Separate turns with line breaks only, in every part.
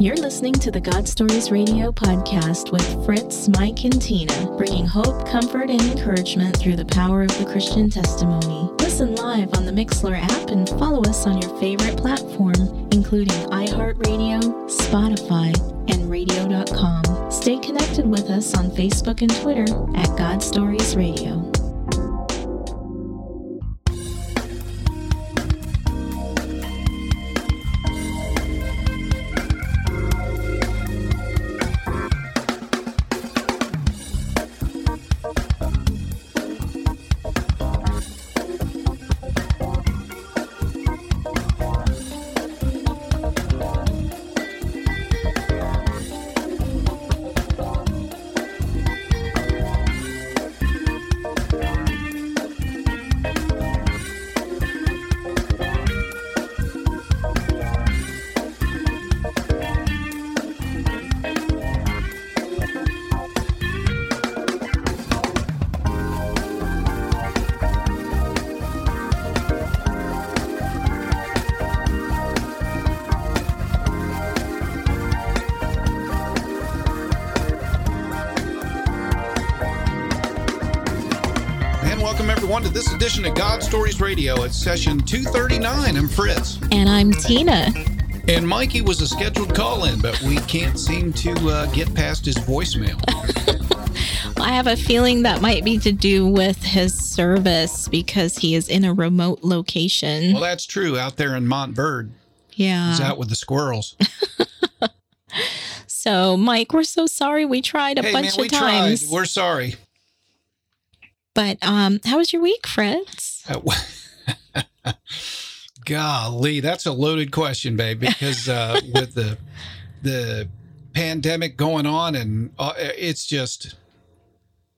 You're listening to the God Stories Radio podcast with Fritz, Mike, and Tina, bringing hope, comfort, and encouragement through the power of the Christian testimony. Listen live on the Mixlr app and follow us on your favorite platform, including iHeartRadio, Spotify, and radio.com. Stay connected with us on Facebook and Twitter at God Stories Radio.
Edition of God Stories Radio. It's session 239. I'm Fritz.
And I'm Tina.
And Mikey was a scheduled call in, but we can't seem to uh, get past his voicemail.
I have a feeling that might be to do with his service because he is in a remote location.
Well, that's true out there in Montverde.
yeah.
He's out with the squirrels.
So, Mike, we're so sorry. We tried a
hey,
bunch
man,
of times.
tried. We're sorry.
But um, how was your week, Fritz?
Uh, Golly, that's a loaded question, babe. Because uh, with the the pandemic going on, and uh, it's just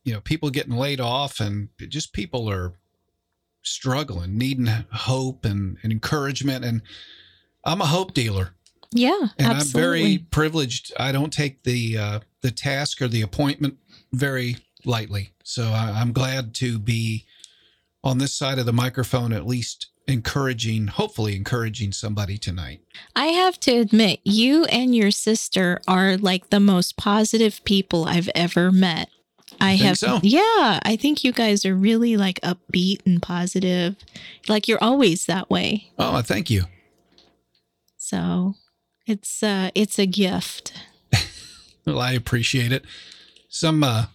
you know people getting laid off, and just people are struggling, needing hope and, and encouragement. And I'm a hope dealer,
Yeah,
and
absolutely.
I'm very privileged. I don't take the uh, the task or the appointment very lightly. So I, I'm glad to be on this side of the microphone, at least encouraging, hopefully encouraging somebody tonight.
I have to admit, you and your sister are like the most positive people I've ever met. I have,
so?
yeah, I think you guys are really like upbeat and positive. Like you're always that way.
Oh, thank you.
So it's uh it's a gift.
Well, I appreciate it. Some, uh,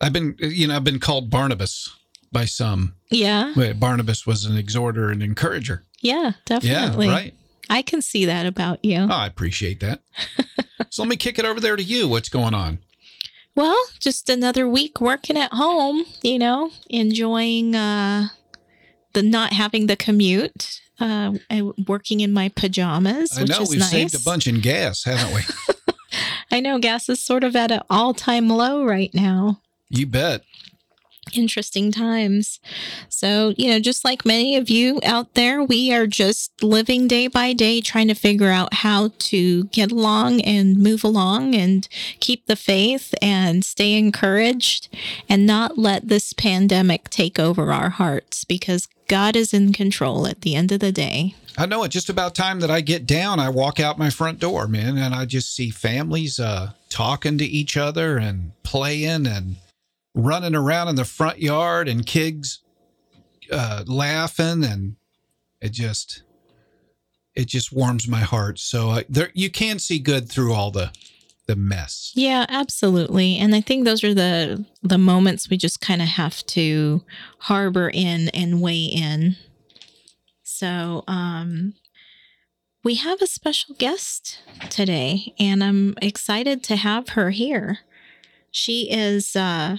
I've been, you know, I've been called Barnabas by some.
Yeah,
Wait, Barnabas was an exhorter and encourager.
yeah, definitely.
Yeah, right.
I can see that about you.
Oh, I appreciate that. so let me kick it over there to you. What's going on?
Well, just another week working at home, you know, enjoying uh the not having the commute, uh working in my pajamas,
I
which
know we've
nice.
saved a bunch in gas, haven't we?
I know gas is sort of at an all-time low right now.
You bet.
Interesting times. So, you know, just like many of you out there, we are just living day by day trying to figure out how to get along and move along and keep the faith and stay encouraged and not let this pandemic take over our hearts because God is in control at the end of the day.
I know it. Just about time that I get down, I walk out my front door, man, and I just see families uh, talking to each other and playing and running around in the front yard and kids uh, laughing, and it just it just warms my heart. So uh, there, you can see good through all the the mess.
Yeah, absolutely. And I think those are the the moments we just kind of have to harbor in and weigh in. So, um we have a special guest today and I'm excited to have her here. She is uh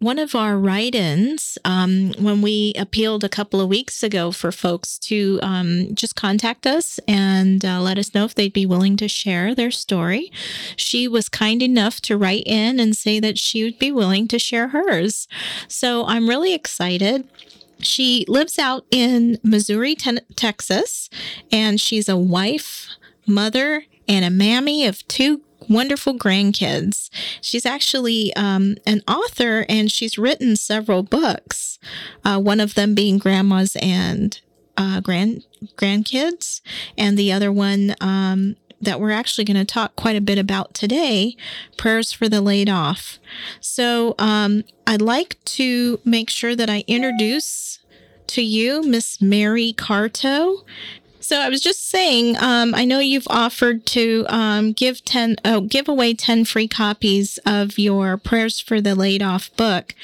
one of our write-ins um, when we appealed a couple of weeks ago for folks to um, just contact us and uh, let us know if they'd be willing to share their story she was kind enough to write in and say that she would be willing to share hers. So I'm really excited. She lives out in Missouri, Texas, and she's a wife, mother, and a mammy of two wonderful grandkids. She's actually um, an author and she's written several books, uh, one of them being Grandmas and uh, grand grandkids, and the other one um, that we're actually going to talk quite a bit about today prayers for the laid off. So um, I'd like to make sure that I introduce to you Miss Mary Kaarto. So I was just saying, um, I know you've offered to um, give ten, oh, give away ten free copies of your Prayers for the Laid Off book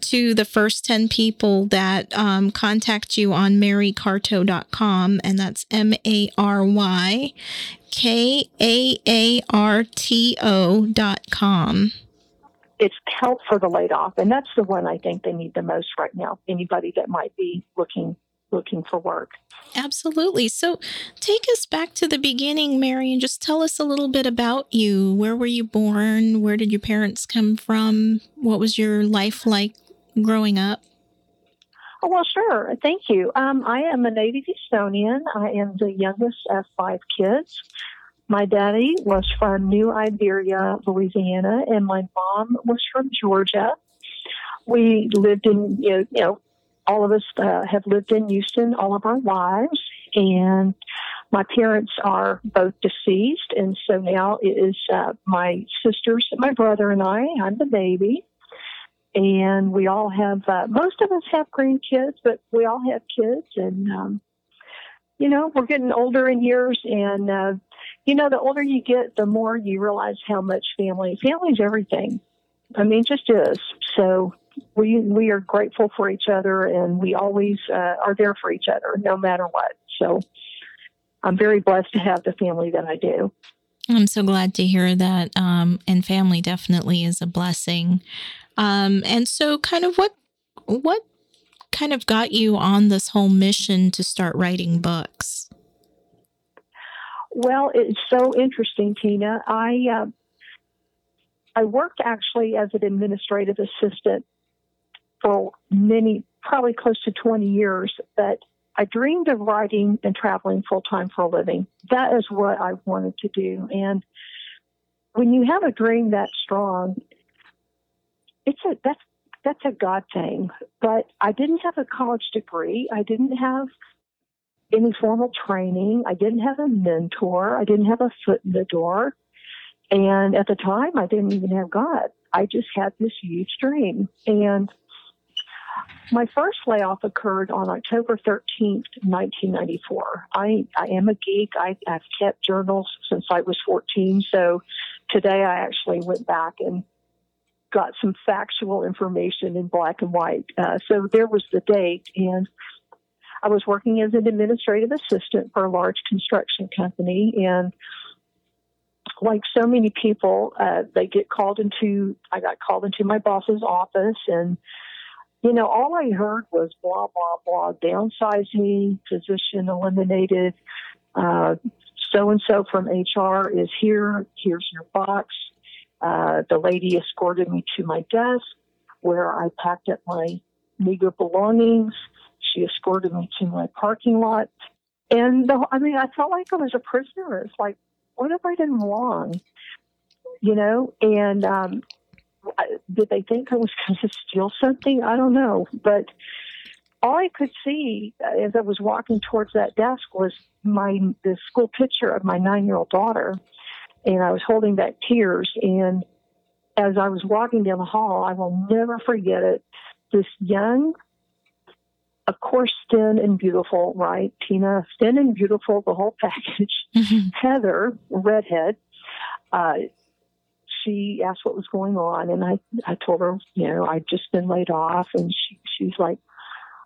to the first ten people that um, contact you on marykaarto.com, and that's M A R Y K A A R T O dot com.
It's help for the laid off, and that's the one I think they need the most right now. Anybody that might be looking looking for work.
Absolutely. So take us back to the beginning, Mary, and just tell us a little bit about you. Where were you born? Where did your parents come from? What was your life like growing up?
Oh, well, sure. Thank you. Um, I am a native Houstonian. I am the youngest of five kids. My daddy was from New Iberia, Louisiana, and my mom was from Georgia. We lived in, you know, you know all of us uh, have lived in Houston all of our lives, and my parents are both deceased, and so now it is uh, my sisters, my brother, and I. I'm the baby, and we all have. Uh, most of us have grandkids, but we all have kids, and um, you know we're getting older in years, and uh, you know the older you get, the more you realize how much family family's everything. I mean, just is so we we are grateful for each other, and we always uh, are there for each other, no matter what. So I'm very blessed to have the family that I do.
I'm so glad to hear that. Um, and family definitely is a blessing. Um, and so, kind of what what kind of got you on this whole mission to start writing books?
Well, it's so interesting, Tina. I uh, I worked actually as an administrative assistant for many, probably close to 20 years, but I dreamed of writing and traveling full time for a living. That is what I wanted to do. And when you have a dream that strong, it's a that's that's a God thing. But I didn't have a college degree. I didn't have any formal training. I didn't have a mentor. I didn't have a foot in the door. And at the time, I didn't even have God. I just had this huge dream. And my first layoff occurred on October 13th, 1994. I, I am a geek. I, I've kept journals since I was 14. So today I actually went back and got some factual information in black and white. Uh, so there was the date. And I was working as an administrative assistant for a large construction company. And like so many people, uh, they get called into, I got called into my boss's office and you know, all I heard was blah, blah, blah, downsizing, position eliminated, so and so from HR is here, here's your box. Uh, the lady escorted me to my desk where I packed up my meager belongings. She escorted me to my parking lot. And the, I mean, I felt like I was a prisoner. It's like, what have I done wrong? You know, and um, did they think I was going to steal something? I don't know. But all I could see as I was walking towards that desk was my the school picture of my nine year old daughter, and I was holding back tears. And as I was walking down the hall, I will never forget it. This young, of course, thin and beautiful, right? Tina, thin and beautiful, the whole package. Mm-hmm. Heather, redhead, uh, she asked what was going on, and I I told her, you know, I'd just been laid off, and she she's like,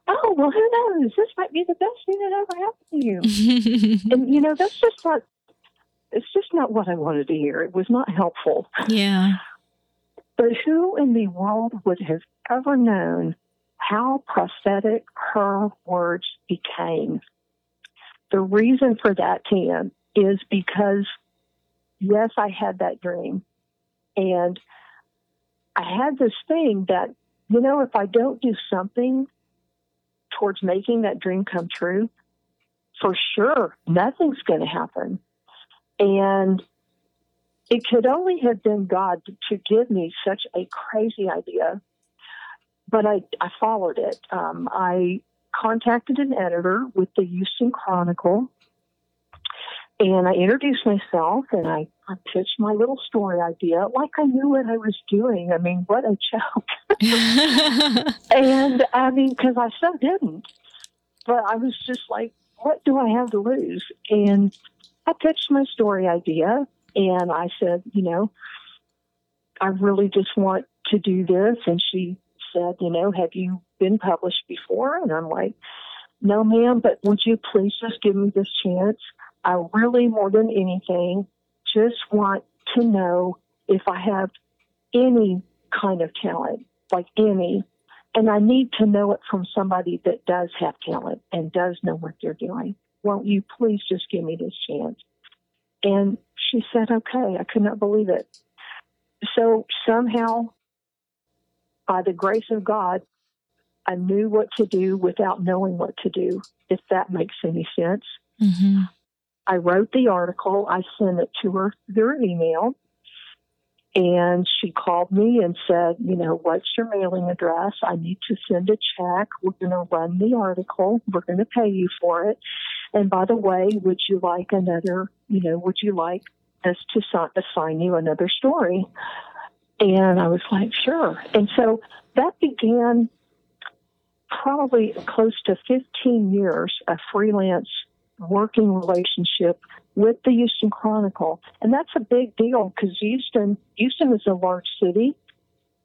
oh well, who knows? This might be the best thing that ever happened to you. and you know, that's just not. It's just not what I wanted to hear. It was not helpful.
Yeah.
But who in the world would have ever known how prophetic her words became? The reason for that, Tim, is because yes, I had that dream. And I had this thing that, you know, if I don't do something towards making that dream come true, for sure, nothing's going to happen. And it could only have been God to give me such a crazy idea, but I, I followed it. Um, I contacted an editor with the Houston Chronicle And I introduced myself and I, I pitched my little story idea like I knew what I was doing. I mean, what a joke. and I mean, because I so didn't. But I was just like, what do I have to lose? And I pitched my story idea and I said, you know, I really just want to do this. And she said, you know, have you been published before? And I'm like, no, ma'am, but would you please just give me this chance? I really, more than anything, just want to know if I have any kind of talent, like any. And I need to know it from somebody that does have talent and does know what they're doing. Won't you please just give me this chance? And she said, okay. I could not believe it. So somehow, by the grace of God, I knew what to do without knowing what to do, if that makes any sense. Mm-hmm. I wrote the article, I sent it to her through email, and she called me and said, You know, what's your mailing address? I need to send a check. We're going to run the article. We're going to pay you for it. And by the way, would you like another, you know, would you like us to assign you another story? And I was like, Sure. And so that began probably close to 15 years of freelance working relationship with the Houston Chronicle. And that's a big deal because Houston, Houston is a large city.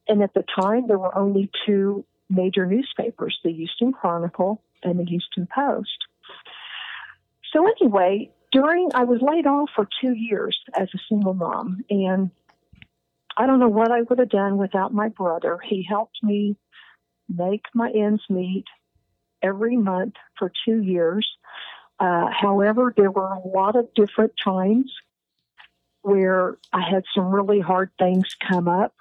And at the time, there were only two major newspapers, the Houston Chronicle and the Houston Post. So anyway, during, I was laid off for two years as a single mom. And I don't know what I would have done without my brother. He helped me make my ends meet every month for two years. Uh, however, there were a lot of different times where I had some really hard things come up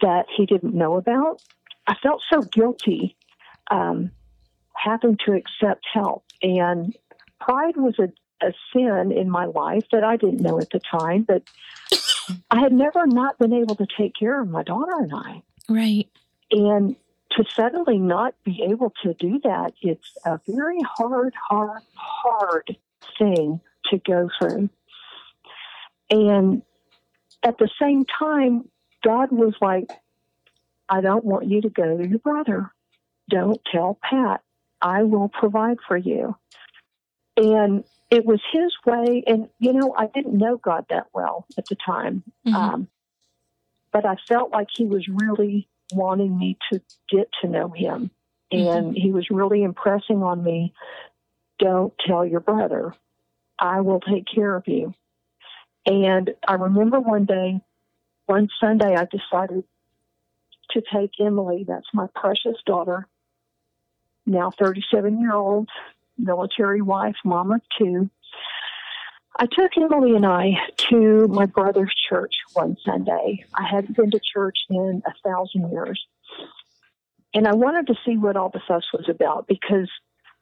that he didn't know about. I felt so guilty um, having to accept help. And pride was a, a sin in my life that I didn't know at the time, but I had never not been able to take care of my daughter and I.
Right.
And to suddenly not be able to do that, it's a very hard, hard, hard thing to go through. And at the same time, God was like, I don't want you to go to your brother. Don't tell Pat. I will provide for you. And it was his way. And, you know, I didn't know God that well at the time. Mm-hmm. Um, but I felt like he was really wanting me to get to know him. And mm-hmm. he was really impressing on me don't tell your brother. I will take care of you. And I remember one day, one Sunday, I decided to take Emily, that's my precious daughter, now 37 year old, military wife, mom of two, I took Emily and I to my brother's church one Sunday. I hadn't been to church in a thousand years. And I wanted to see what all the fuss was about because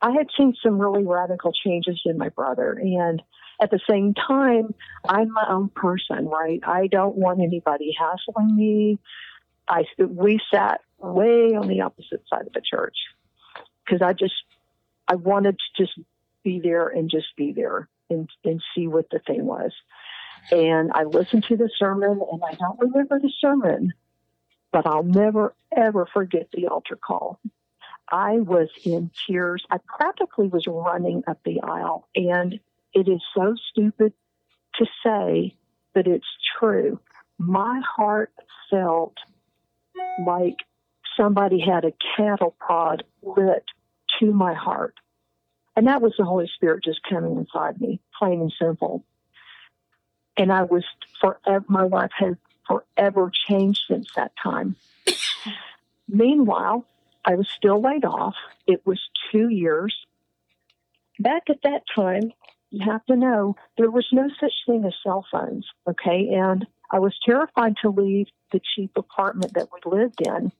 I had seen some really radical changes in my brother. And at the same time, I'm my own person, right? I don't want anybody hassling me. I we sat way on the opposite side of the church because I just I wanted to just be there and just be there and, and see what the thing was. And I listened to the sermon, and I don't remember the sermon, but I'll never, ever forget the altar call. I was in tears. I practically was running up the aisle. And it is so stupid to say, but it's true. My heart felt like somebody had a cattle prod lit to my heart. And that was the Holy Spirit just coming inside me, plain and simple. And I was forever, my life has forever changed since that time. Meanwhile, I was still laid off. It was two years. Back at that time, you have to know there was no such thing as cell phones, okay? And I was terrified to leave the cheap apartment that we lived in.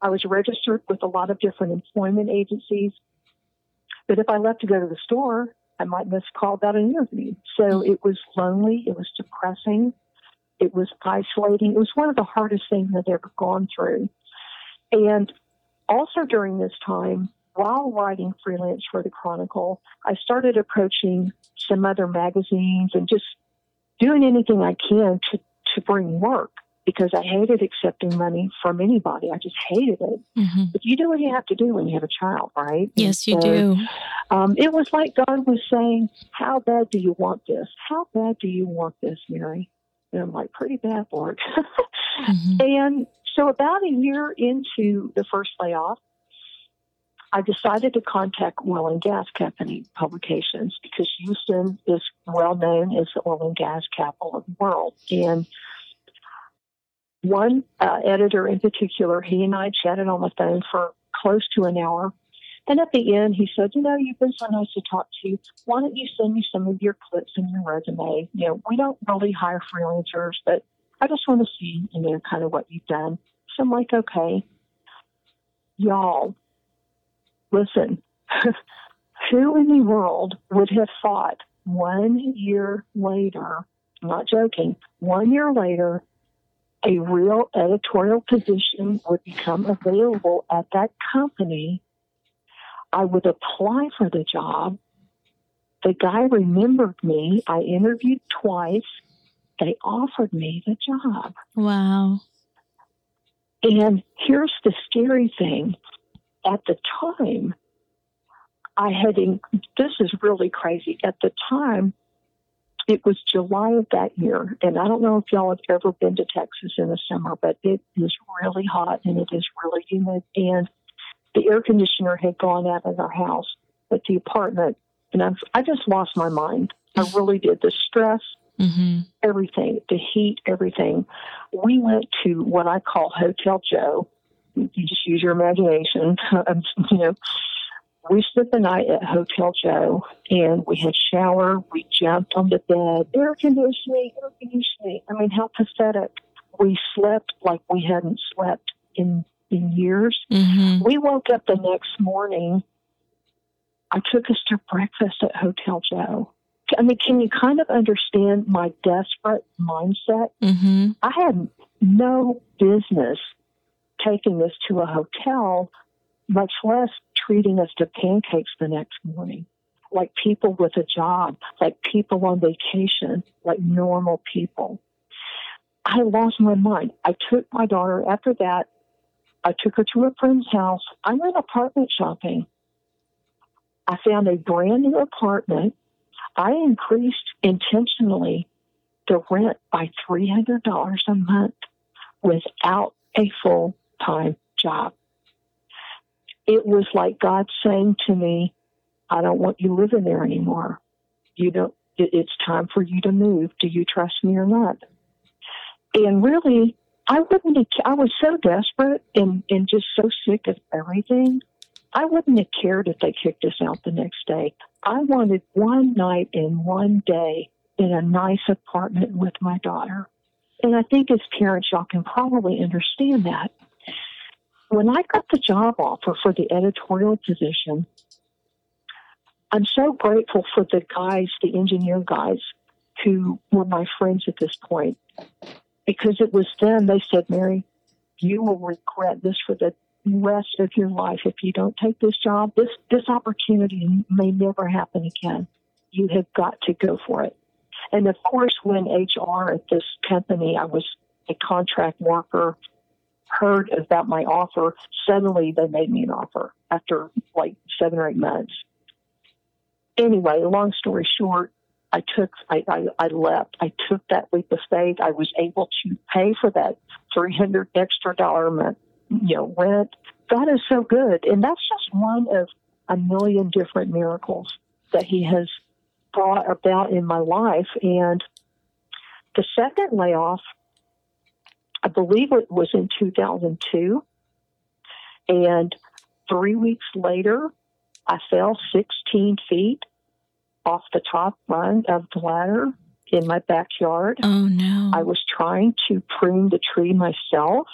I was registered with a lot of different employment agencies. But if I left to go to the store, I might miss a call about an interview. So mm-hmm. it was lonely. It was depressing. It was isolating. It was one of the hardest things I've ever gone through. And also during this time, while writing freelance for the Chronicle, I started approaching some other magazines and just doing anything I can to, to bring work because I hated accepting money from anybody. I just hated it. Mm-hmm. But you do what you have to do when you have a child, right?
Yes, you do.
Um, it was like God was saying, How bad do you want this? How bad do you want this, Mary? And I'm like, Pretty bad, Lord. mm-hmm. And so, about a year into the first layoff, I decided to contact oil and gas company publications because Houston is well known as the oil and gas capital of the world. And one uh, editor in particular, he and I chatted on the phone for close to an hour. And at the end, he said, You know, you've been so nice to talk to. Why don't you send me some of your clips and your resume? You know, we don't really hire freelancers, but I just want to see, you know, kind of what you've done. So I'm like, Okay. Y'all, listen, who in the world would have thought one year later, I'm not joking, one year later, a real editorial position would become available at that company, I would apply for the job. The guy remembered me. I interviewed twice. They offered me the job.
Wow.
And here's the scary thing. At the time, I had, in, this is really crazy. At the time, it was July of that year, and I don't know if y'all have ever been to Texas in the summer, but it is really hot and it is really humid. And the air conditioner had gone out of our house, but the apartment, and I'm, I just lost my mind. I really did. The stress, mm-hmm. everything, the heat, everything. We went to what I call Hotel Joe. You just use your imagination, you know we spent the night at Hotel Joe and we had shower. We jumped on the bed, air conditioning, air conditioning. I mean, how pathetic. We slept like we hadn't slept in in years. Mm-hmm. We woke up the next morning. I took us to breakfast at Hotel Joe. I mean, can you kind of understand my desperate mindset? Mm-hmm. I had no business taking this to a hotel, much less treating us to pancakes the next morning, like people with a job, like people on vacation, like normal people. I lost my mind. I took my daughter after that. I took her to a friend's house. I went apartment shopping. I found a brand new apartment. I increased intentionally the rent by $300 a month without a full time job it was like God saying to me, I don't want you living there anymore. You don't, it, it's time for you to move. Do you trust me or not? And really, I wouldn't have, I was so desperate and, and just so sick of everything. I wouldn't have cared if they kicked us out the next day. I wanted one night and one day in a nice apartment with my daughter. And I think as parents, y'all can probably understand that when I got the job offer for the editorial position, I'm so grateful for the guys, the engineer guys, who were my friends at this point, because it was them. They said, Mary, you will regret this for the rest of your life if you don't take this job. This this opportunity may never happen again. You have got to go for it. And of course, when HR at this company, I was a contract worker heard about my offer, suddenly they made me an offer after like seven or eight months. Anyway, long story short, I took, I, I, I left. I took that leap of faith. I was able to pay for that 300 extra dollar a month, you know, rent. God is so good. And that's just one of a million different miracles that he has brought about in my life. And the second layoff I believe it was in 2002. And three weeks later, I fell 16 feet off the top rung of the ladder in my backyard.
Oh, no.
I was trying to prune the tree myself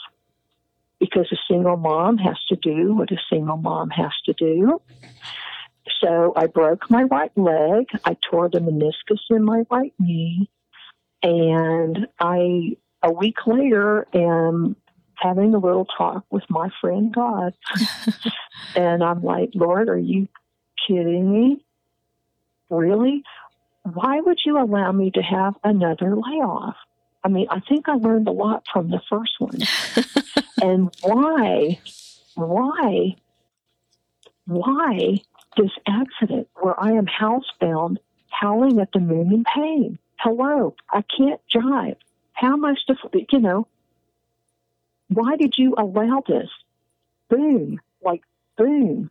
because a single mom has to do what a single mom has to do. So I broke my right leg. I tore the meniscus in my right knee. And I a week later am having a little talk with my friend God. and I'm like, Lord, are you kidding me? Really? Why would you allow me to have another layoff? I mean, I think I learned a lot from the first one. and why, why, why this accident where I am housebound, howling at the moon in pain? Hello, I can't jive. How much supposed you know, why did you allow this? Boom, like boom.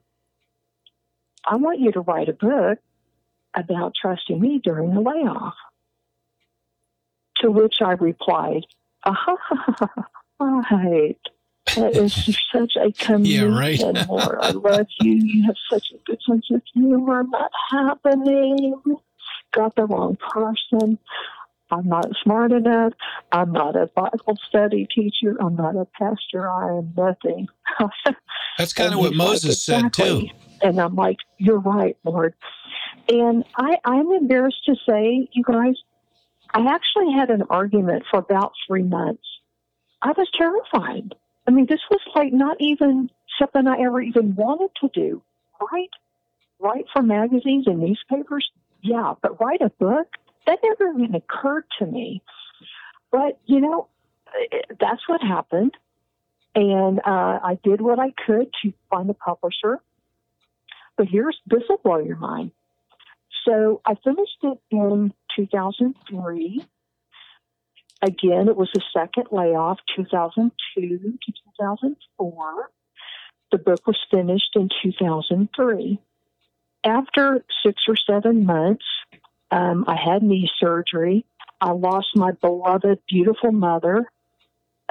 I want you to write a book about trusting me during the layoff. To which I replied, ah, right. That is such a comedian, yeah, right. I love you. You have such a good sense of humor. Not happening. Got the wrong person. I'm not smart enough. I'm not a Bible study teacher. I'm not a pastor. I am nothing.
That's kind of what Moses like, exactly. said too.
And I'm like, you're right, Lord. And I, I'm embarrassed to say, you guys, I actually had an argument for about three months. I was terrified. I mean, this was like not even something I ever even wanted to do. Write, write for magazines and newspapers, yeah, but write a book that never even occurred to me. But, you know, that's what happened. And uh, I did what I could to find a publisher. But here's this will blow your mind. So I finished it in 2003. Again, it was a second layoff, 2002 to 2004. The book was finished in 2003. After six or seven months, um, I had knee surgery. I lost my beloved, beautiful mother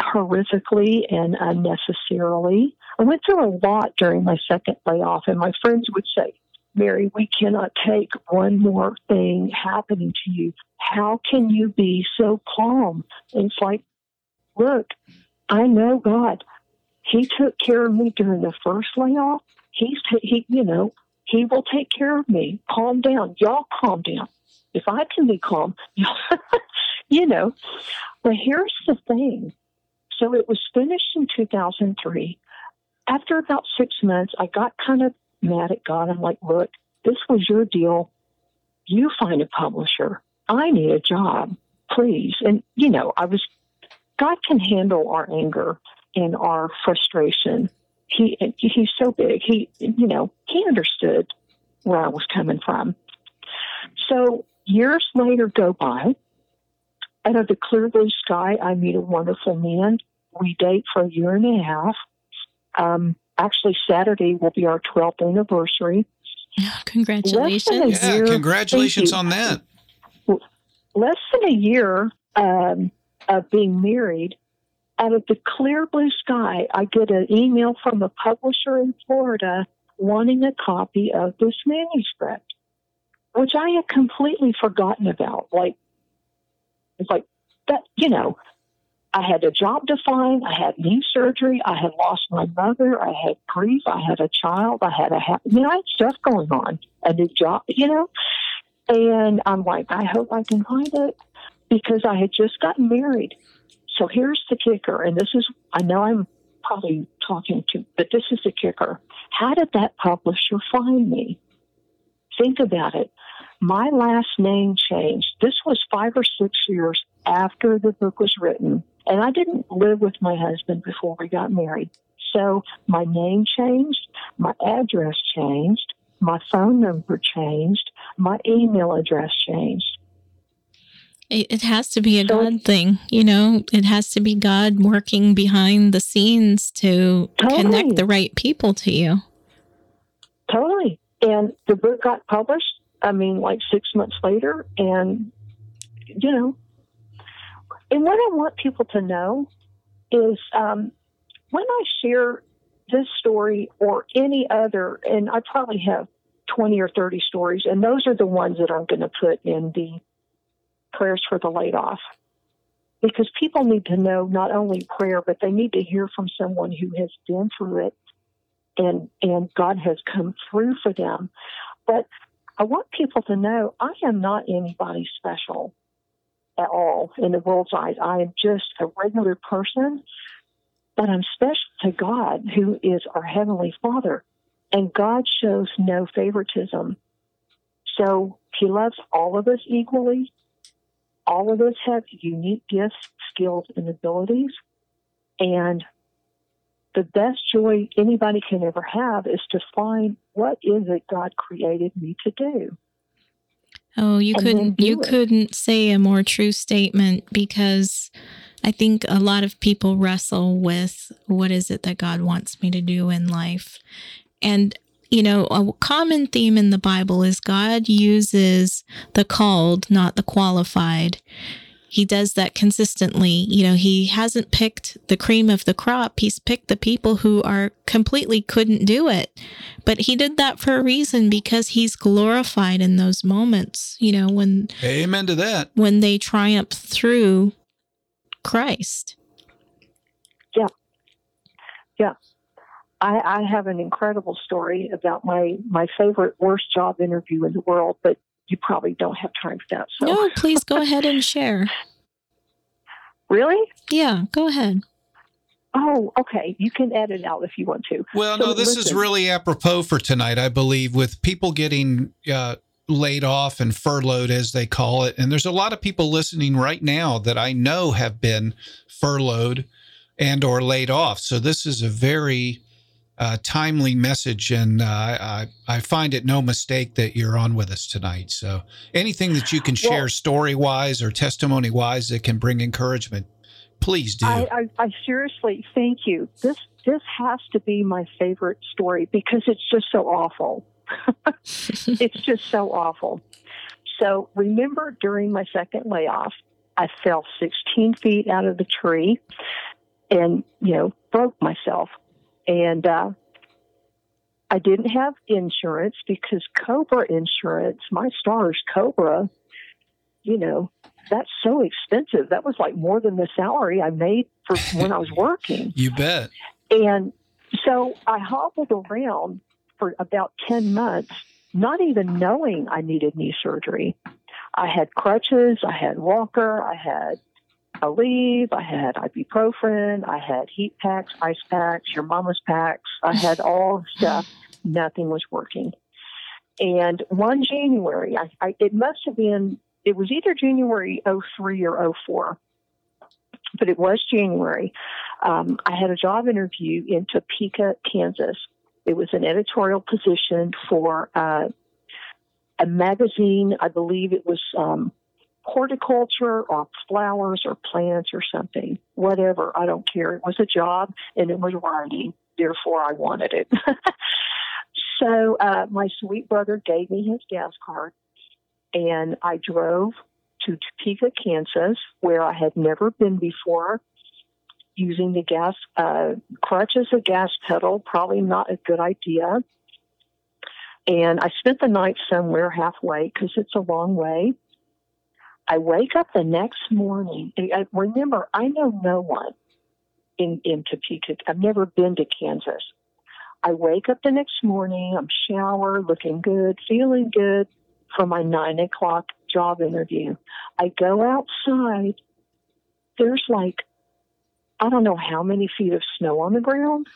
horrifically and unnecessarily. I went through a lot during my second layoff, and my friends would say, Mary, we cannot take one more thing happening to you. How can you be so calm? And it's like, look, I know God. He took care of me during the first layoff. He's, he, you know, he will take care of me. Calm down. Y'all calm down if I can be calm, you know. But here's the thing. So it was finished in 2003. After about six months, I got kind of mad at God. I'm like, look, this was your deal. You find a publisher. I need a job, please. And, you know, I was, God can handle our anger and our frustration. He, he's so big. He, you know, he understood where I was coming from. So Years later go by. Out of the clear blue sky, I meet a wonderful man. We date for a year and a half. Um, actually, Saturday will be our 12th anniversary.
Congratulations.
Yeah, year, congratulations on that.
Less than a year um, of being married, out of the clear blue sky, I get an email from a publisher in Florida wanting a copy of this manuscript which I had completely forgotten about. Like, it's like that, you know, I had a job to find. I had knee surgery. I had lost my mother. I had grief. I had a child. I had a, ha- you know, I had stuff going on, a new job, you know. And I'm like, I hope I can find it because I had just gotten married. So here's the kicker. And this is, I know I'm probably talking to, but this is the kicker. How did that publisher find me? Think about it my last name changed. This was five or six years after the book was written. And I didn't live with my husband before we got married. So my name changed, my address changed, my phone number changed, my email address changed.
It has to be a so, God thing, you know. It has to be God working behind the scenes to totally. connect the right people to you.
Totally. And the book got published I mean, like six months later. And, you know, and what I want people to know is um, when I share this story or any other, and I probably have 20 or 30 stories, and those are the ones that I'm going to put in the prayers for the laid off. Because people need to know not only prayer, but they need to hear from someone who has been through it and and God has come through for them. But I want people to know I am not anybody special at all in the world's eyes. I am just a regular person but I'm special to God, who is our Heavenly Father. And God shows no favoritism. So He loves all of us equally. All of us have unique gifts, skills, and abilities. And the best joy anybody can ever have is to find what is it God created me to do.
Oh, you couldn't you it. couldn't say a more true statement because I think a lot of people wrestle with what is it that God wants me to do in life. And you know, a common theme in the Bible is God uses the called, not the qualified he does that consistently. You know, he hasn't picked the cream of the crop. He's picked the people who are completely couldn't do it. But he did that for a reason because he's glorified in those moments, you know, when
Amen to that.
When they triumph through Christ.
Yeah. Yeah. I, I have an incredible story about my, my favorite worst job interview in the world, but you probably don't have time for that. So.
No, please go ahead and share.
Really?
Yeah, go ahead.
Oh, okay. You can edit out if you want to.
Well, so no, this listen. is really apropos for tonight, I believe, with people getting uh, laid off and furloughed, as they call it. And there's a lot of people listening right now that I know have been furloughed and or laid off. So this is a very uh, timely message, and uh, I, I find it no mistake that you're on with us tonight. So, anything that you can share, well, story wise or testimony wise, that can bring encouragement, please do.
I, I, I seriously thank you. This this has to be my favorite story because it's just so awful. it's just so awful. So, remember during my second layoff, I fell 16 feet out of the tree and, you know, broke myself and uh, I didn't have insurance because Cobra insurance, my Stars Cobra, you know, that's so expensive. That was like more than the salary I made for when I was working.
you bet.
And so I hobbled around for about 10 months, not even knowing I needed knee surgery. I had crutches, I had walker, I had Aleve, I had ibuprofen, I had heat packs, ice packs, your mama's packs. I had all stuff. Nothing was working. And one January, I, I, it must have been, it was either January 03 or 04, but it was January. Um, I had a job interview in Topeka, Kansas. It was an editorial position for uh, a magazine. I believe it was um, horticulture or flowers or plants or something, whatever. I don't care. It was a job and it was writing. Therefore, I wanted it. so uh, my sweet brother gave me his gas card and I drove to Topeka, Kansas, where I had never been before. Using the gas uh, crutch as a gas pedal, probably not a good idea. And I spent the night somewhere halfway because it's a long way. I wake up the next morning. I, remember, I know no one in, in Topeka. I've never been to Kansas. I wake up the next morning. I'm showered, looking good, feeling good for my nine o'clock job interview. I go outside. There's like, I don't know how many feet of snow on the ground,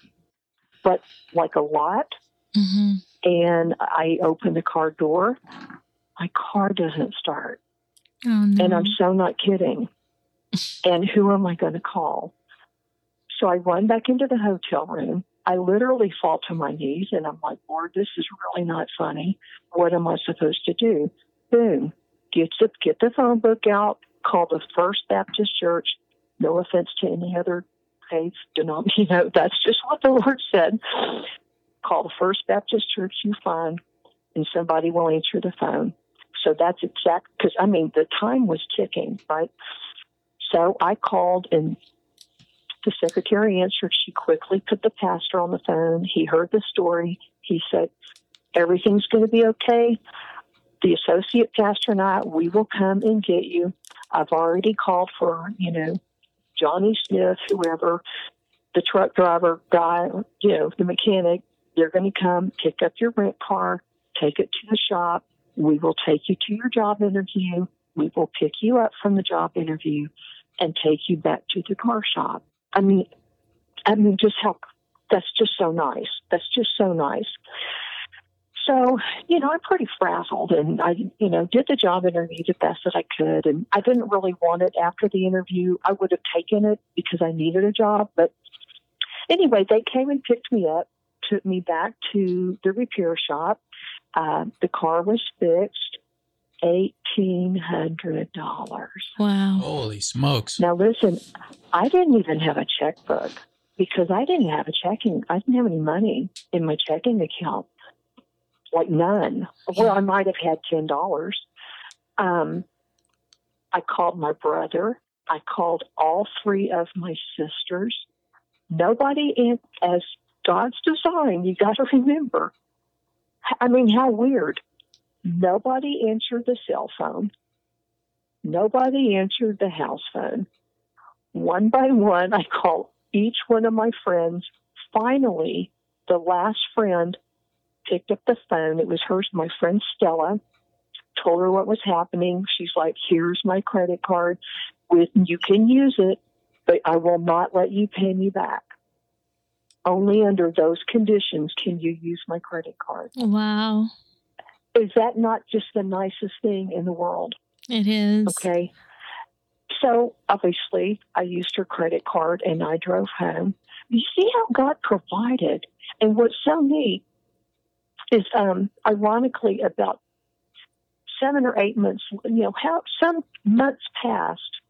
but like a lot. Mm-hmm. And I open the car door. My car doesn't start.
Oh, no.
And I'm so not kidding. and who am I going to call? So I run back into the hotel room. I literally fall to my knees and I'm like, Lord, this is really not funny. What am I supposed to do? Boom. Get the, get the phone book out, call the First Baptist Church. No offense to any other faith denomination. You know, that's just what the Lord said. Call the First Baptist Church you find and somebody will answer the phone. So that's exact because I mean the time was ticking, right? So I called and the secretary answered. She quickly put the pastor on the phone. He heard the story. He said, Everything's going to be okay. The associate pastor and I, we will come and get you. I've already called for, you know, Johnny Smith, whoever, the truck driver guy, you know, the mechanic. They're going to come pick up your rent car, take it to the shop, we will take you to your job interview. We will pick you up from the job interview and take you back to the car shop. I mean, I mean, just how that's just so nice. That's just so nice. So, you know, I'm pretty frazzled and I, you know, did the job interview the best that I could. And I didn't really want it after the interview. I would have taken it because I needed a job. But anyway, they came and picked me up, took me back to the repair shop. Uh, the car was fixed. Eighteen hundred dollars.
Wow.
Holy smokes.
Now listen, I didn't even have a checkbook because I didn't have a checking. I didn't have any money in my checking account, like none. Well, I might have had ten dollars. Um, I called my brother. I called all three of my sisters. Nobody, in, as God's design, you got to remember. I mean, how weird. Mm-hmm. Nobody answered the cell phone. Nobody answered the house phone. One by one, I called each one of my friends. Finally, the last friend picked up the phone. It was hers, my friend Stella. Told her what was happening. She's like, "Here's my credit card. With you can use it, but I will not let you pay me back. Only under those conditions can you use my credit card."
Wow.
Is that not just the nicest thing in the world?
It is.
Okay. So obviously, I used her credit card and I drove home. You see how God provided. And what's so neat is, um, ironically, about seven or eight months, you know, how some months passed.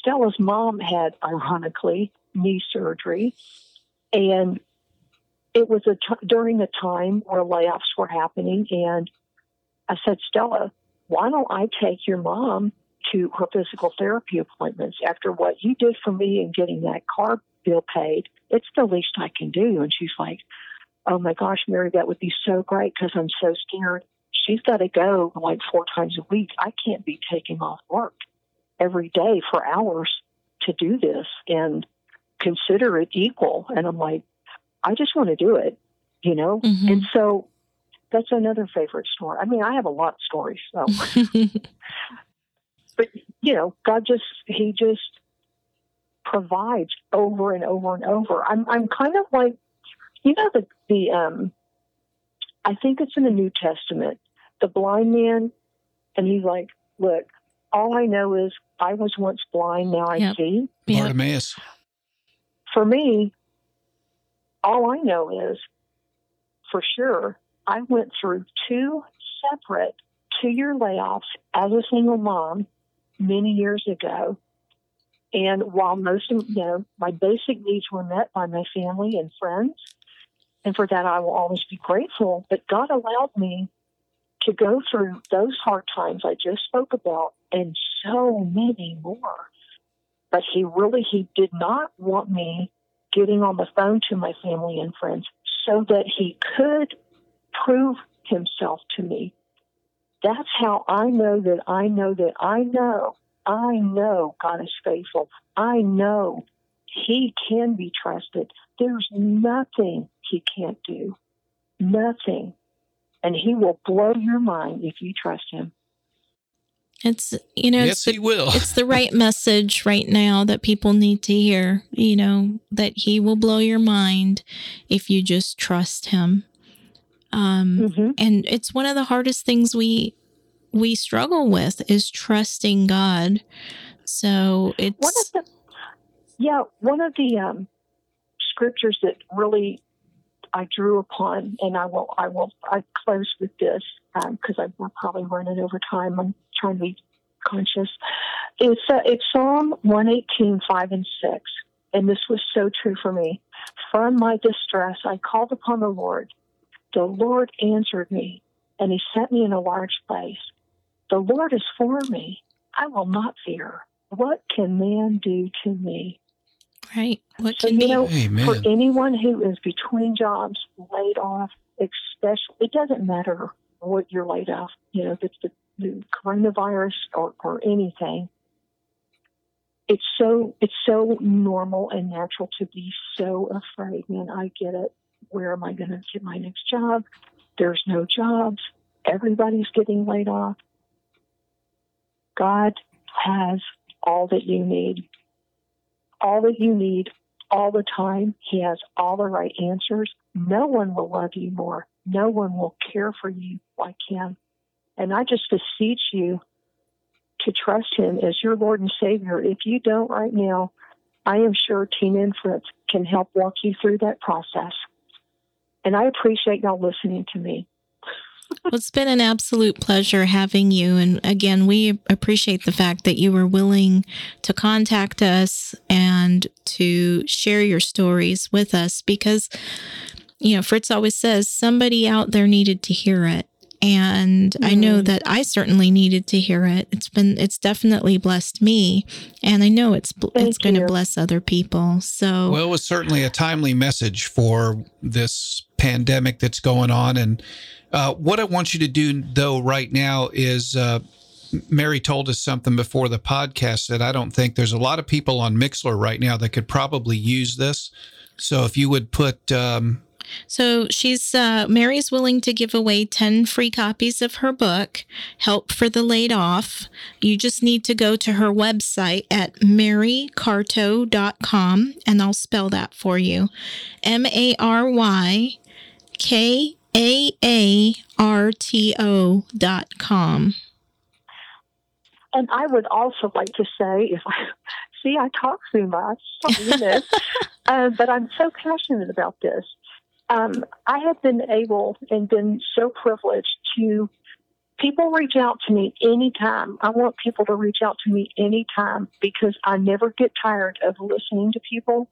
Stella's mom had, ironically, knee surgery, and it was a t- during the time where layoffs were happening. And I said, Stella, why don't I take your mom to her physical therapy appointments after what you did for me in getting that car bill paid? It's the least I can do. And she's like, Oh my gosh, Mary, that would be so great because I'm so scared. She's got to go like four times a week. I can't be taking off work every day for hours to do this and consider it equal. And I'm like, I just want to do it, you know?
Mhm.
And so that's another favorite story. I mean, I have a lot of stories, so but you know, God just He just provides over and over and over. I'm I'm kind of like, you know, the the um, I think it's in the New Testament, the blind man, and he's like, look, all I know is I was once blind, now I
Yep.
see.
yeah.
Bartimaeus.
For me, all I know is, for sure, I went through two separate two-year layoffs as a single mom many years ago. And while most of you know my basic needs were met by my family and friends, and for that I will always be grateful. But God allowed me to go through those hard times I just spoke about, and so many more. But He really He did not want me getting on the phone to my family and friends so that He could prove Himself to me. That's how I know that I know that I know I know God is faithful. I know He can be trusted. There's nothing He can't do. Nothing. And He will blow your mind if you trust Him.
It's you know
yes,
it's the,
he will.
it's the right message right now that people need to hear. You know that he will blow your mind if you just trust him. Um,
Mm-hmm.
and it's one of the hardest things we we struggle with is trusting God. So it's
One
it's
of the, yeah, one of the um, scriptures that really I drew upon, and I will, I will, I close with this because I we're probably running over time. I'm trying to be conscious. It's uh, it's Psalm one eighteen five and six, and this was so true for me. From my distress, I called upon the Lord. The Lord answered me, and He sent me in a large place. The Lord is for me. I will not fear. What can man do to me?
right. What
So,
can
you know,
Amen.
for anyone who is between jobs, laid off, especially, it doesn't matter what you're laid off, you know, if it's the, the coronavirus or, or anything. It's so it's so normal and natural to be so afraid. Man, I get it. Where am I going to get my next job? There's no jobs. Everybody's getting laid off. God has all that you need. All that you need all the time. He has all the right answers. No one will love you more. No one will care for you like him. And I just beseech you to trust him as your Lord and Savior. If you don't right now, I am sure Tina Influence can help walk you through that process. And I appreciate y'all listening to me
well, it's been an absolute pleasure having you. And again, we appreciate the fact that you were willing to contact us and to share your stories with us because, you know, Fritz always says somebody out there needed to hear it. And mm. I know mm-hmm. that I certainly needed to hear it. It's been, it's definitely blessed me, and I know it's Thank it's going to bless other people. So,
well, it was certainly a timely message for this pandemic that's going on, and uh, what I want you to do, though, right now is uh, Mary told us something before the podcast that I don't think there's a lot of people on Mixlr right now that could probably use this. So if you would put. Um,
so she's uh, Mary's willing to give away 10 free copies of her book, Help for the Laid Off. You just need to go to her website at marykaarto.com and I'll spell that for you. M A R Y K a-A-R-T-O dot com.
And I would also like to say, if I see, I talk too much, uh, but I'm so passionate about this. Um, I have been able and been so privileged to people reach out to me anytime. I want people to reach out to me anytime because I never get tired of listening to people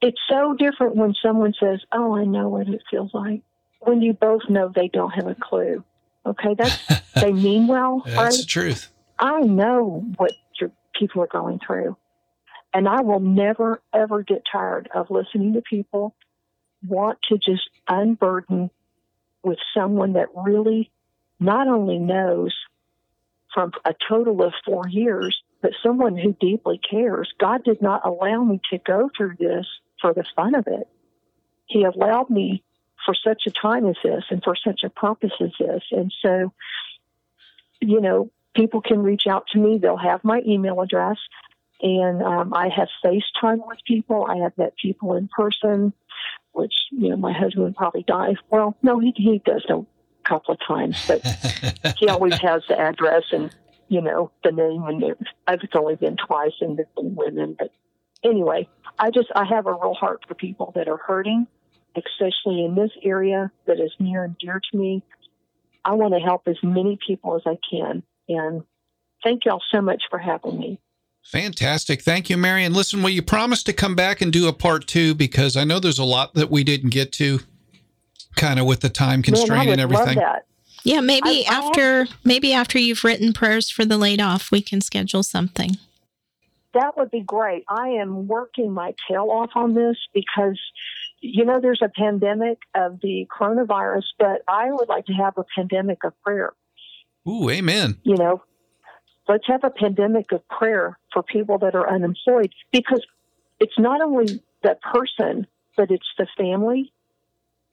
it's so different when someone says, "Oh, I know what it feels like," when you both know they don't have a clue. Okay, that's they mean well.
That's
right?
the truth.
I know what your people are going through, and I will never ever get tired of listening to people want to just unburden with someone that really not only knows from a total of four years, but someone who deeply cares. God did not allow me to go through this for the fun of it. He allowed me for such a time as this and for such a purpose as this. And so, you know, people can reach out to me. They'll have my email address. And um, I have FaceTime with people. I have met people in person, which, you know, my husband would probably die. Well, no, he, he does know a couple of times, but he always has the address and, you know, the name. And I've only been twice and they've been women, but anyway, I just I have a real heart for people that are hurting, especially in this area that is near and dear to me. I want to help as many people as I can, and thank y'all so much for having me.
Fantastic. Thank you, Marion. Listen, will you promise to come back and do a part two? Because I know there's a lot that we didn't get to, kind of with the time constraint
Man,
and everything.
Yeah, maybe I, after I maybe after you've written prayers for the laid off, we can schedule something.
That would be great. I am working my tail off on this because, you know, there's a pandemic of the coronavirus, but I would like to have a pandemic of prayer.
Ooh, amen.
You know, let's have a pandemic of prayer for people that are unemployed because it's not only the person, but it's the family,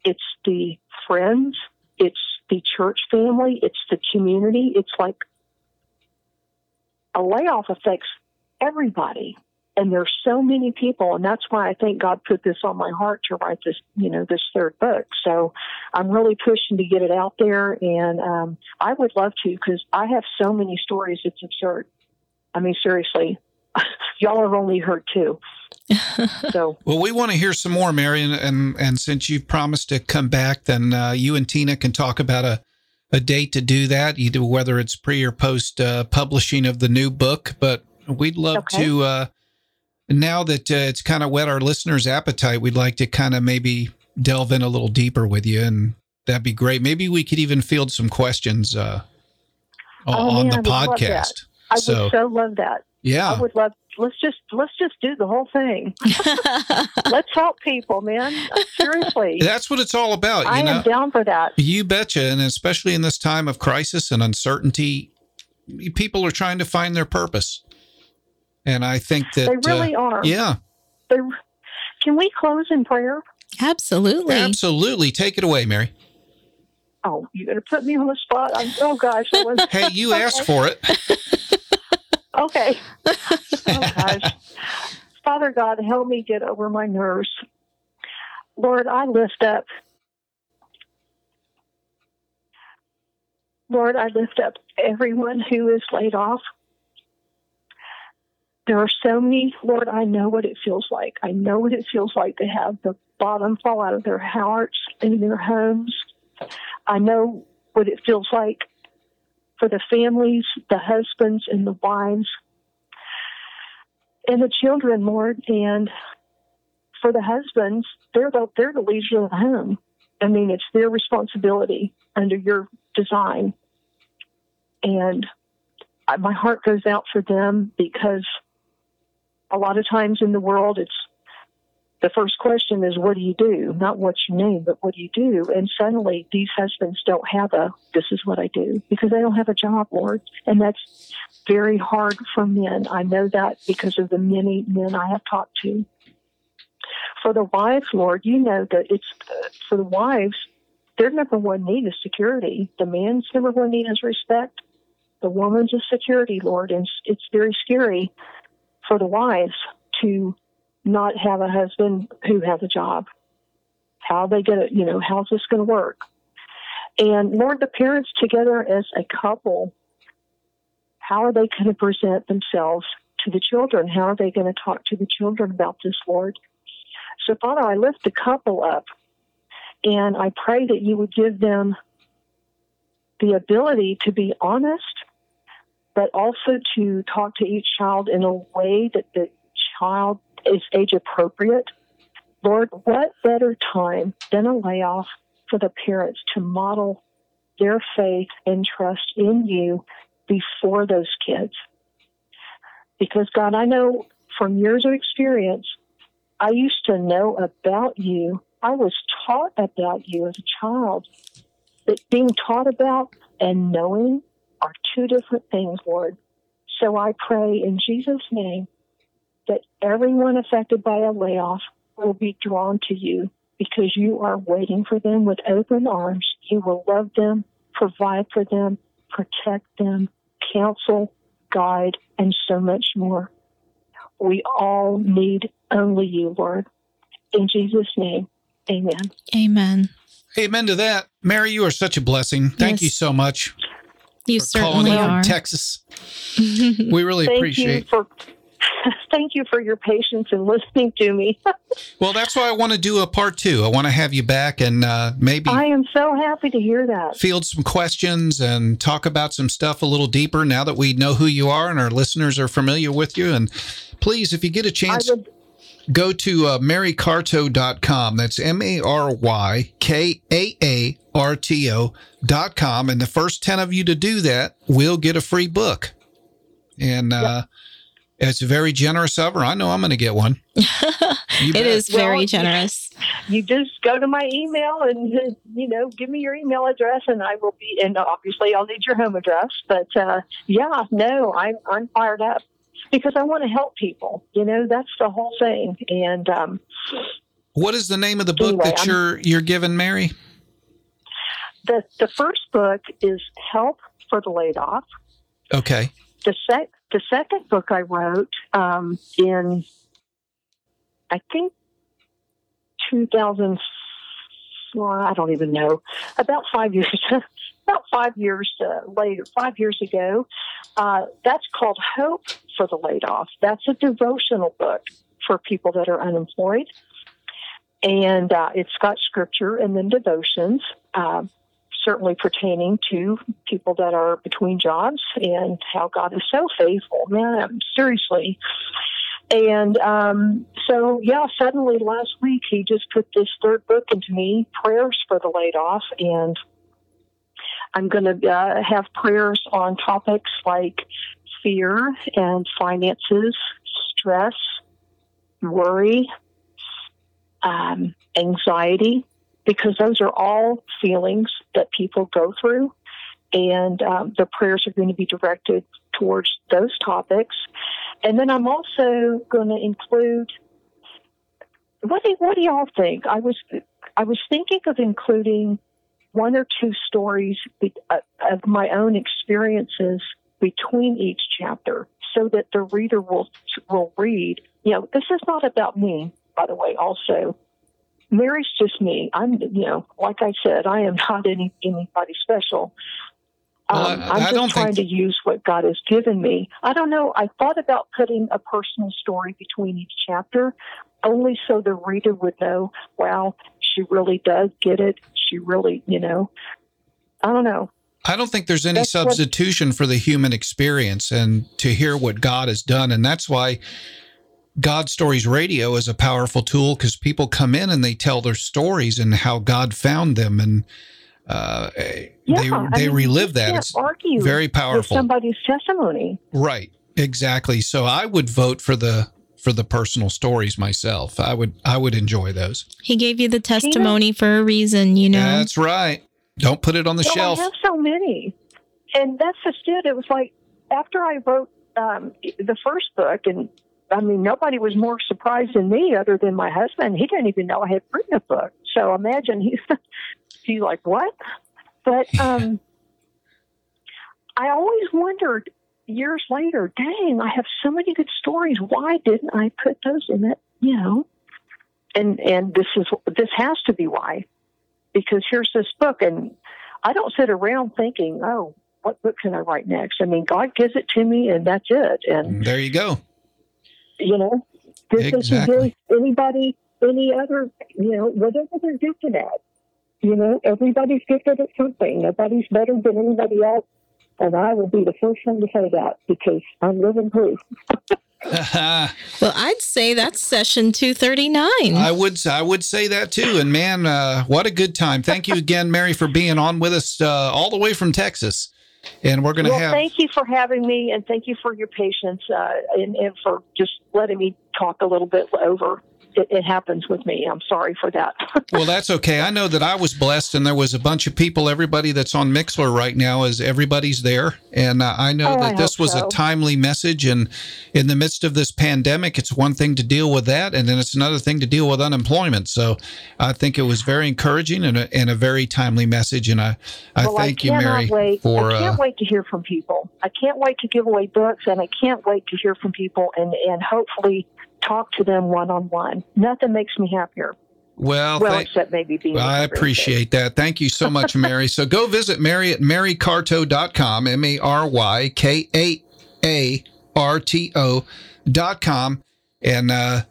it's the friends, it's the church family, it's the community. It's like a layoff affects everybody. And there's so many people, and that's why I think God put this on my heart to write this, you know, this third book. So I'm really pushing to get it out there, and um, I would love to because I have so many stories. It's absurd. I mean, seriously, y'all have only heard two.
So well, we want to hear some more, Marion, and and since you've promised to come back, then uh, you and Tina can talk about a a date to do that, either whether it's pre or post uh, publishing of the new book. But We'd love okay. to, uh, now that uh, it's kind of whet our listeners' appetite, we'd like to kind of maybe delve in a little deeper with you, and that'd be great. Maybe we could even field some questions uh, oh, on man, the podcast.
I so, would so love that.
Yeah,
I would love. Let's just let's just do the whole thing. let's help people, man. Seriously,
that's what it's all about.
I
know?
am down for that.
You betcha, and especially in this time of crisis and uncertainty, people are trying to find their purpose. And I think that
they really uh, are.
Yeah.
They, can we close in prayer?
Absolutely.
Absolutely. Take it away, Mary.
Oh, you're going to put me on the spot. I'm, oh, gosh. Was,
hey, you okay. asked for it.
okay. Oh, gosh. Father God, help me get over my nerves. Lord, I lift up. Lord, I lift up everyone who is laid off. There are so many, Lord, I know what it feels like. I know what it feels like to have the bottom fall out of their hearts and their homes. I know what it feels like for the families, the husbands, and the wives, and the children, Lord. And for the husbands, they're the, they're the leaders of the home. I mean, it's their responsibility under your design. And my heart goes out for them because a lot of times in the world, it's the first question is, what do you do? Not what's your name, but what do you do? And suddenly these husbands don't have a, this is what I do, because they don't have a job, Lord. And that's very hard for men. I know that because of the many men I have talked to. For the wives, Lord, you know that it's, for the wives, their number one need is security. The man's number one need is respect. The woman's is security, Lord. And it's very scary for the wives to not have a husband who has a job. How are they to, you know, how's this to work? And Lord, the parents together as a couple, how are they to present themselves to the children? How are they to talk to the children about this, Lord? So, Father, I lift the couple up and I pray that you would give them the ability to be honest but also to talk to each child in a way that the child is age appropriate. Lord, what better time than a layoff for the parents to model their faith and trust in you before those kids? Because, God, I know from years of experience, I used to know about you. I was taught about you as a child. But being taught about and knowing are two different things, Lord. So I pray in Jesus' name that everyone affected by a layoff will be drawn to you because you are waiting for them with open arms. You will love them, provide for them, protect them, counsel, guide, and so much more. We all need only you, Lord. In Jesus' name, amen.
Amen.
Amen to that. Mary, you are such a blessing. Thank yes. you so much.
You certainly are.
Texas. we really
thank
appreciate.
You for, thank you for your patience and listening to me.
well, that's why I want to do a part two. I want to have you back and uh, maybe.
I am so happy to hear that.
Field some questions and talk about some stuff a little deeper now that we know who you are and our listeners are familiar with you. And please, if you get a chance. Would, go to uh, marykaarto.com. That's M A R Y K A A R T O.com. And the first 10 of you to do that will get a free book. And uh, yep. it's very generous of her. I know I'm going to get one.
it is very well, generous.
You just go to my email and, you know, give me your email address and I will be, and obviously I'll need your home address. But uh, yeah, no, I'm, I'm fired up because I want to help people. You know, that's the whole thing. And um,
what is the name of the book anyway, that you're you're giving, Mary?
The the first book is Help for the Laid Off.
Okay.
The sec the second book I wrote um, in I think 2000 well, I don't even know about five years about five years uh, later, five years ago. Uh, that's called Hope for the Laid Off. That's a devotional book for people that are unemployed. And uh, it's got scripture and then devotions, uh, certainly pertaining to people that are between jobs and how God is so faithful. Man, seriously. And um, so, yeah, suddenly last week he just put this third book into me, Prayers for the Laid Off. And I'm going to uh, have prayers on topics like fear and finances, stress, worry, um, anxiety, because those are all feelings that people go through. And um, the prayers are going to be directed towards those topics. And then I'm also going to include what do, what do y'all think? I was I was thinking of including one or two stories uh, of my own experiences between each chapter so that the reader will will read you know, this is not about me, by the way, also. Mary's just me. I'm, you know, like I said, I am not any anybody special.
Well,
Um,
I-
I'm
I
just
don't
trying
think-
to use what God has given me. I don't know. I thought about putting a personal story between each chapter, only so the reader would know, wow, she really does get it. She really, you know, I don't know.
I don't think there's any
That's what-
substitution for the human experience and to hear what God has done. And that's why God Stories Radio is a powerful tool because people come in and they tell their stories and how God found them. And uh,
Yeah,
they,
I
they
mean,
relive that. It's
argue
very powerful.
somebody's testimony.
Right. Exactly. So I would vote for the for the personal stories myself. I would I would enjoy those.
He gave you the testimony for a reason, you know.
That's right. Don't put it on the
Well,
shelf.
I have so many, and that's just it. It was like after I wrote um, the first book, and I mean, nobody was more surprised than me, other than my husband. He didn't even know I had written a book. So imagine he's he's like, "What?" But um, I always wondered years later, "Dang, I have so many good stories. Why didn't I put those in it?" You know, and and this is this has to be why because here's this book and I don't sit around thinking, oh, what book can I write next? I mean, God gives it to me and that's it. And,
There you go.
you know, this
Exactly.
isn't anybody, any other, you know, whatever they're gifted at. You know, everybody's gifted at something. Nobody's better than anybody else. And I will be the first one to say that because I'm living proof.
Well, I'd say that's session 239.
I would I would say that too. And man, uh, what a good time! Thank you again, Mary, for being on with us uh, all the way from Texas. And we're going to
Well,
have
thank you for having me and thank you for your patience uh, and, and for just letting me talk a little bit over. It, it happens with me. I'm sorry for that.
well, that's okay. I know that I was blessed, and there was a bunch of people. Everybody that's on Mixlr right now is everybody's there, and uh, I know
Oh, I
that this was
so.
a timely message. And in the midst of this pandemic, it's one thing to deal with that, and then it's another thing to deal with unemployment. So I think it was very encouraging and a, and a very timely message. And I I
well,
thank
I
you, Mary,
wait.
for.
I can't
Uh,
wait to hear from people. I can't wait to give away books, and I can't wait to hear from people and, and hopefully talk to them one on one. Nothing makes me happier.
well,
well,
thank-
except maybe being.
I appreciate that. Thank you so much, Mary. so go visit Mary at marykaarto.com, M A R Y K A A R T O.com, and uh,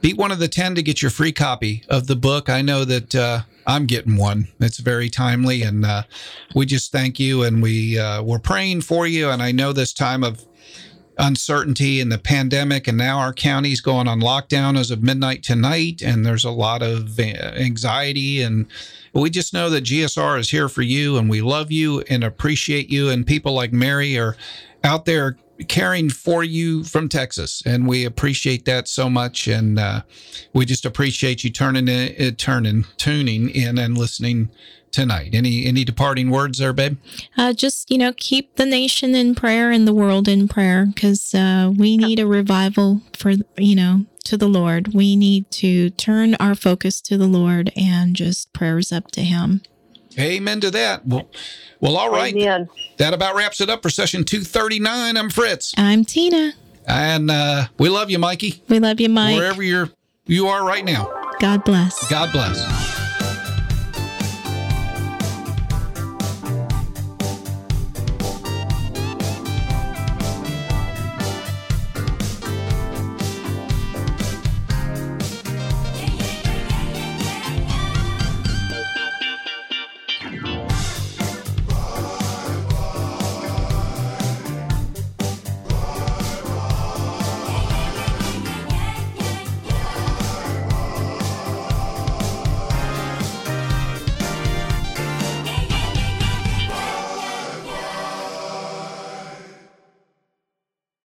be one of the 10 to get your free copy of the book. I know that uh, I'm getting one. It's very timely, and uh, we just thank you, and we, uh, we're praying for you. And I know this time of uncertainty and the pandemic and now our county's going on lockdown as of midnight tonight and there's a lot of uh, anxiety and we just know that GSR is here for you and we love you and appreciate you and people like Mary are out there caring for you from Texas and we appreciate that so much and uh, we just appreciate you turning in, uh, turning tuning in and listening tonight any any departing words there babe
Uh, just, you know, keep the nation in prayer and the world in prayer because uh, we need a revival for, you know, to the Lord. We need to turn our focus to the Lord and just prayers up to Him.
Amen to that well, well all right
Amen.
that about wraps it up for session 239 i'm fritz
I'm Tina.
and uh, we love you mikey
We love you, Mike.
wherever you're you are right now
God bless.
god bless